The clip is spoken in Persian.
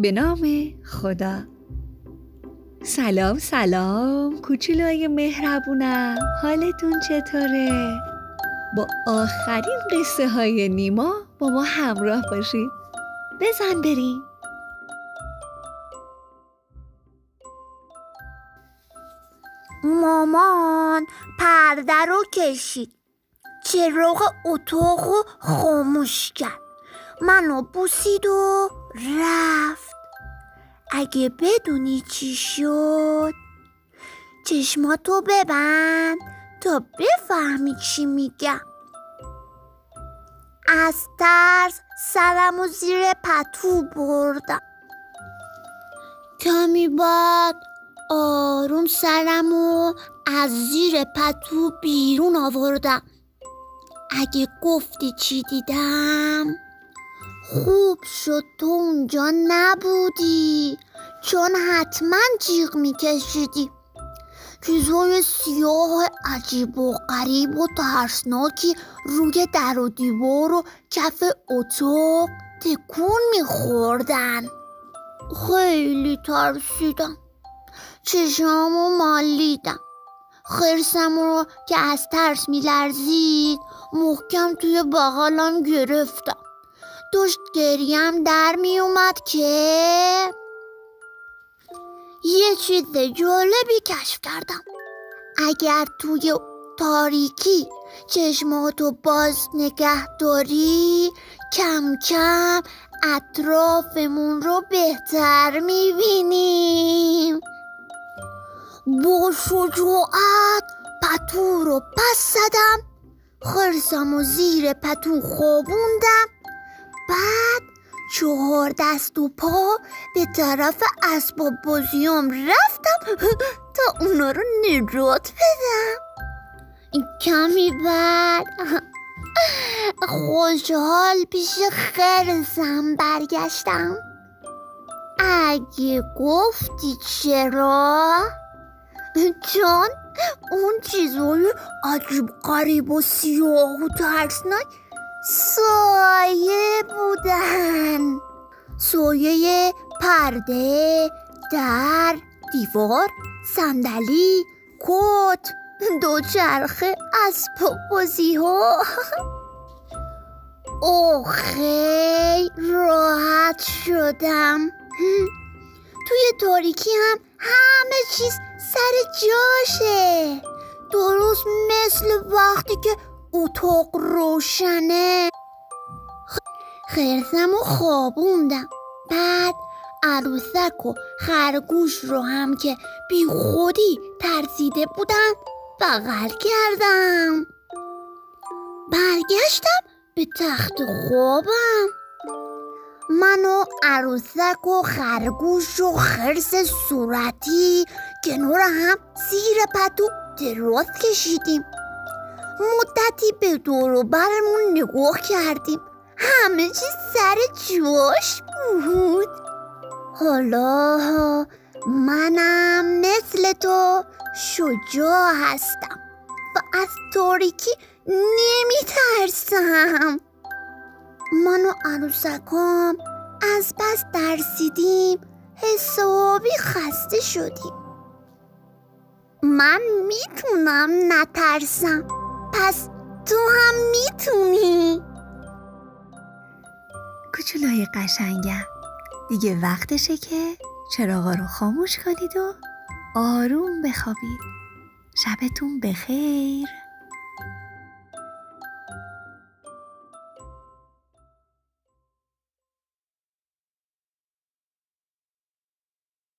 به نام خدا. سلام سلام. کوچولوی مهربونم. حالتون چطوره؟ با آخرین قصه های نیما با ما همراه باشید بزن بریم. مامان پرده رو کشید. چراغ اتاق رو خاموش کرد. منو بوسید و رفت. اگه بدونی چی شد چشماتو ببند تا بفهمی چی میگم. از ترس سرم و زیر پتو بردم. کمی بعد آروم سرم و از زیر پتو بیرون آوردم. اگه گفتی چی دیدم؟ خوب شد تو اونجا نبودی. چون حتما جیغ میکشیدی. چیزهای سیاه عجیب و غریب و ترسناکی روی در و دیوار و کف اتاق تکون میخوردن. خیلی ترسیدم. چشامو مالیدم. خرسم رو که از ترس میلرزید محکم توی بغلم گرفتم. داشت گریم در میومد که یه چیز جالبی کشف کردم. اگر توی تاریکی چشماتو باز نگه داری کم کم اطرافمون رو بهتر می‌بینیم. با شجاعت پتو رو پس زدم. خرسم و زیر پتو خوابوندم. بعد چهار دست و پا به طرف اسباب بازیام رفتم تا اونا رو نجات بدم. کمی بعد. خوشحال پیش خرسم برگشتم. اگه گفتی چرا؟ چون اون چیزای عجیب قریب و سیاه و ترسناک سایه بودن. سایه پرده در دیوار صندلی کت دوچرخه اسباب بازی ها. او خیلی راحت شدم. توی تاریکی هم همه چیز سر جاشه. درست مثل وقتی که اتاق روشنه. خرسم و خوابوندم. بعد عروسک و خرگوش رو هم که بی خودی ترسیده بودن بغل کردم. برگشتم به تخت خوابم. من و عروسک و خرگوش و خرس صورتی کنار هم زیر پتو دراز کشیدیم. مدتی به دور و برمون نگاه کردیم. همه چی سر جوش بود. حالا منم مثل تو شجاع هستم و از تاریکی نمیترسم. من و عروسکام از بس درسیدیم حسابی خسته شدیم. من می‌تونم نترسم. پس تو هم می‌تونی. کوچولوی قشنگم دیگه وقتشه که چراغا رو خاموش کنید و آروم بخوابید. شبتون بخیر.